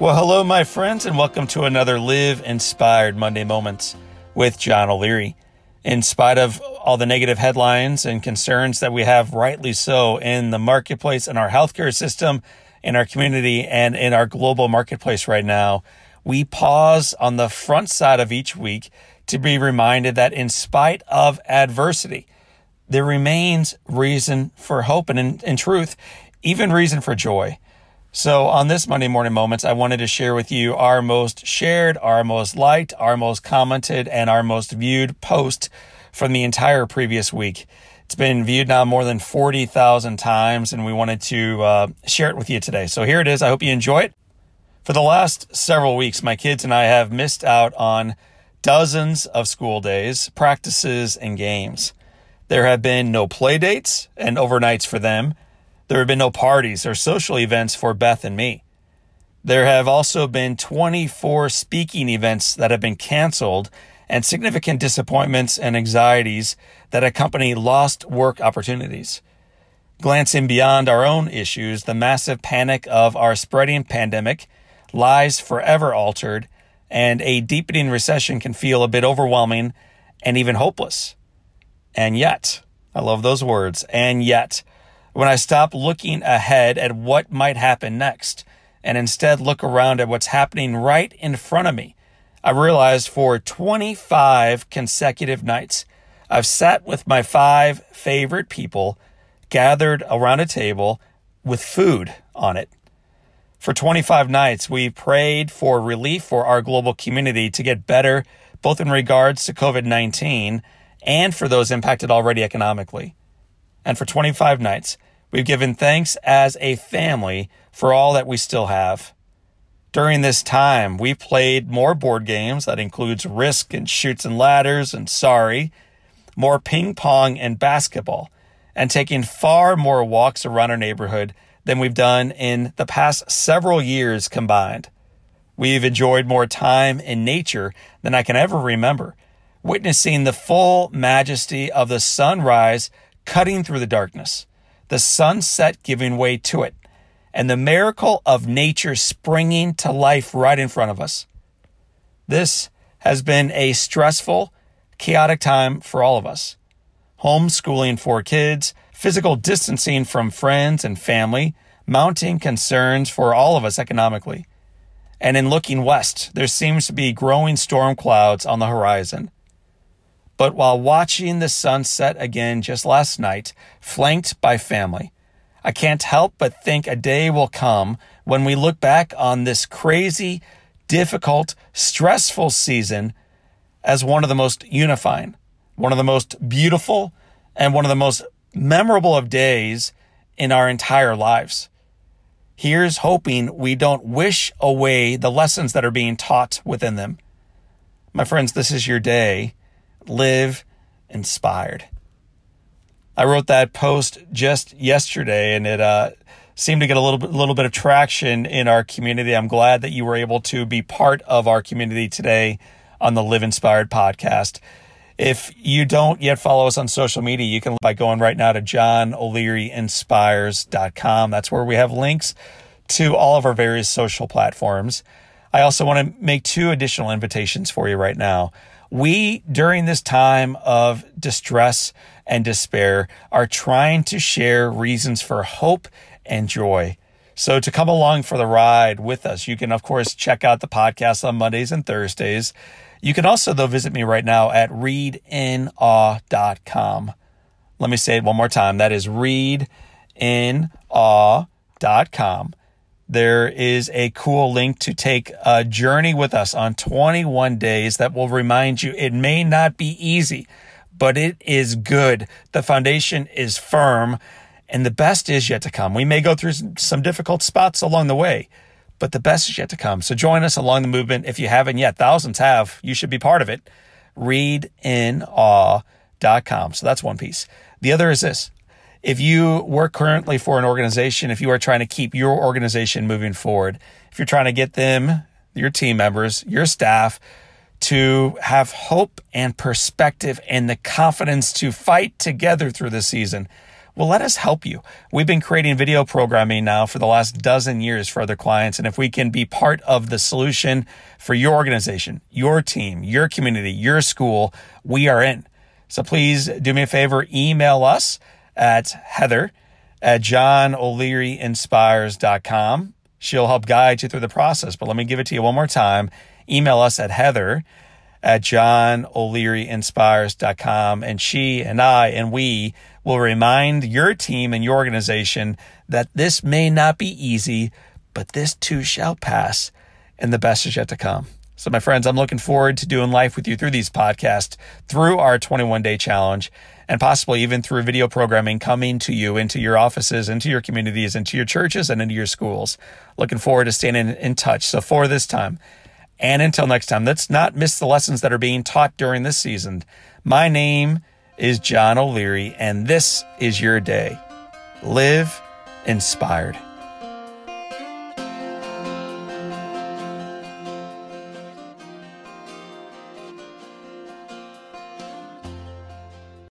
Well, hello, my friends, and welcome to another Live Inspired Monday Moments with John O'Leary. In spite of all the negative headlines and concerns that we have, rightly so, in the marketplace, in our healthcare system, in our community, and in our global marketplace right now, we pause on the front side of each week to be reminded that in spite of adversity, there remains reason for hope and in, in truth, even reason for joy. So, on this Monday Morning Moments, I wanted to share with you our most shared, our most liked, our most commented, and our most viewed post from the entire previous week. It's been viewed now more than 40,000 times, and we wanted to uh, share it with you today. So, here it is. I hope you enjoy it. For the last several weeks, my kids and I have missed out on dozens of school days, practices, and games. There have been no play dates and overnights for them there have been no parties or social events for Beth and me. There have also been 24 speaking events that have been canceled and significant disappointments and anxieties that accompany lost work opportunities. Glancing beyond our own issues, the massive panic of our spreading pandemic, lives forever altered, and a deepening recession can feel a bit overwhelming and even hopeless. And yet, I love those words, and yet, when I stop looking ahead at what might happen next and instead look around at what's happening right in front of me, I realized for 25 consecutive nights, I've sat with my five favorite people gathered around a table with food on it. For 25 nights, we prayed for relief for our global community to get better, both in regards to COVID 19 and for those impacted already economically. And for 25 nights, We've given thanks as a family for all that we still have. During this time, we played more board games that includes Risk and Chutes and Ladders and Sorry, more ping pong and basketball, and taking far more walks around our neighborhood than we've done in the past several years combined. We've enjoyed more time in nature than I can ever remember, witnessing the full majesty of the sunrise cutting through the darkness the sunset giving way to it, and the miracle of nature springing to life right in front of us. This has been a stressful, chaotic time for all of us. Homeschooling for kids, physical distancing from friends and family, mounting concerns for all of us economically. And in looking west, there seems to be growing storm clouds on the horizon. But while watching the sunset again just last night, flanked by family, I can't help but think a day will come when we look back on this crazy, difficult, stressful season as one of the most unifying, one of the most beautiful, and one of the most memorable of days in our entire lives. Here's hoping we don't wish away the lessons that are being taught within them. My friends, this is your day live inspired. I wrote that post just yesterday and it uh, seemed to get a little bit, little bit of traction in our community. I'm glad that you were able to be part of our community today on the Live Inspired podcast. If you don't yet follow us on social media, you can by going right now to johnolearyinspires.com. That's where we have links to all of our various social platforms. I also want to make two additional invitations for you right now. We, during this time of distress and despair, are trying to share reasons for hope and joy. So to come along for the ride with us, you can, of course, check out the podcast on Mondays and Thursdays. You can also, though, visit me right now at readinawe.com. Let me say it one more time. That is readinawe.com there is a cool link to take a journey with us on 21 days that will remind you it may not be easy, but it is good. The foundation is firm and the best is yet to come. We may go through some difficult spots along the way, but the best is yet to come. So join us along the movement. If you haven't yet, thousands have. You should be part of it. Readinawe.com. So that's one piece. The other is this if you work currently for an organization, if you are trying to keep your organization moving forward, if you're trying to get them, your team members, your staff, to have hope and perspective and the confidence to fight together through the season, Well, let us help you. We've been creating video programming now for the last dozen years for other clients. And if we can be part of the solution for your organization, your team, your community, your school, we are in. So please do me a favor, email us at Heather at johnolearyinspires.com. She'll help guide you through the process. But let me give it to you one more time. Email us at Heather at johnolearyinspires.com. And she and I and we will remind your team and your organization that this may not be easy, but this too shall pass and the best is yet to come. So, my friends, I'm looking forward to doing life with you through these podcasts, through our 21 day challenge, and possibly even through video programming coming to you into your offices, into your communities, into your churches, and into your schools. Looking forward to staying in, in touch. So, for this time, and until next time, let's not miss the lessons that are being taught during this season. My name is John O'Leary, and this is your day. Live inspired.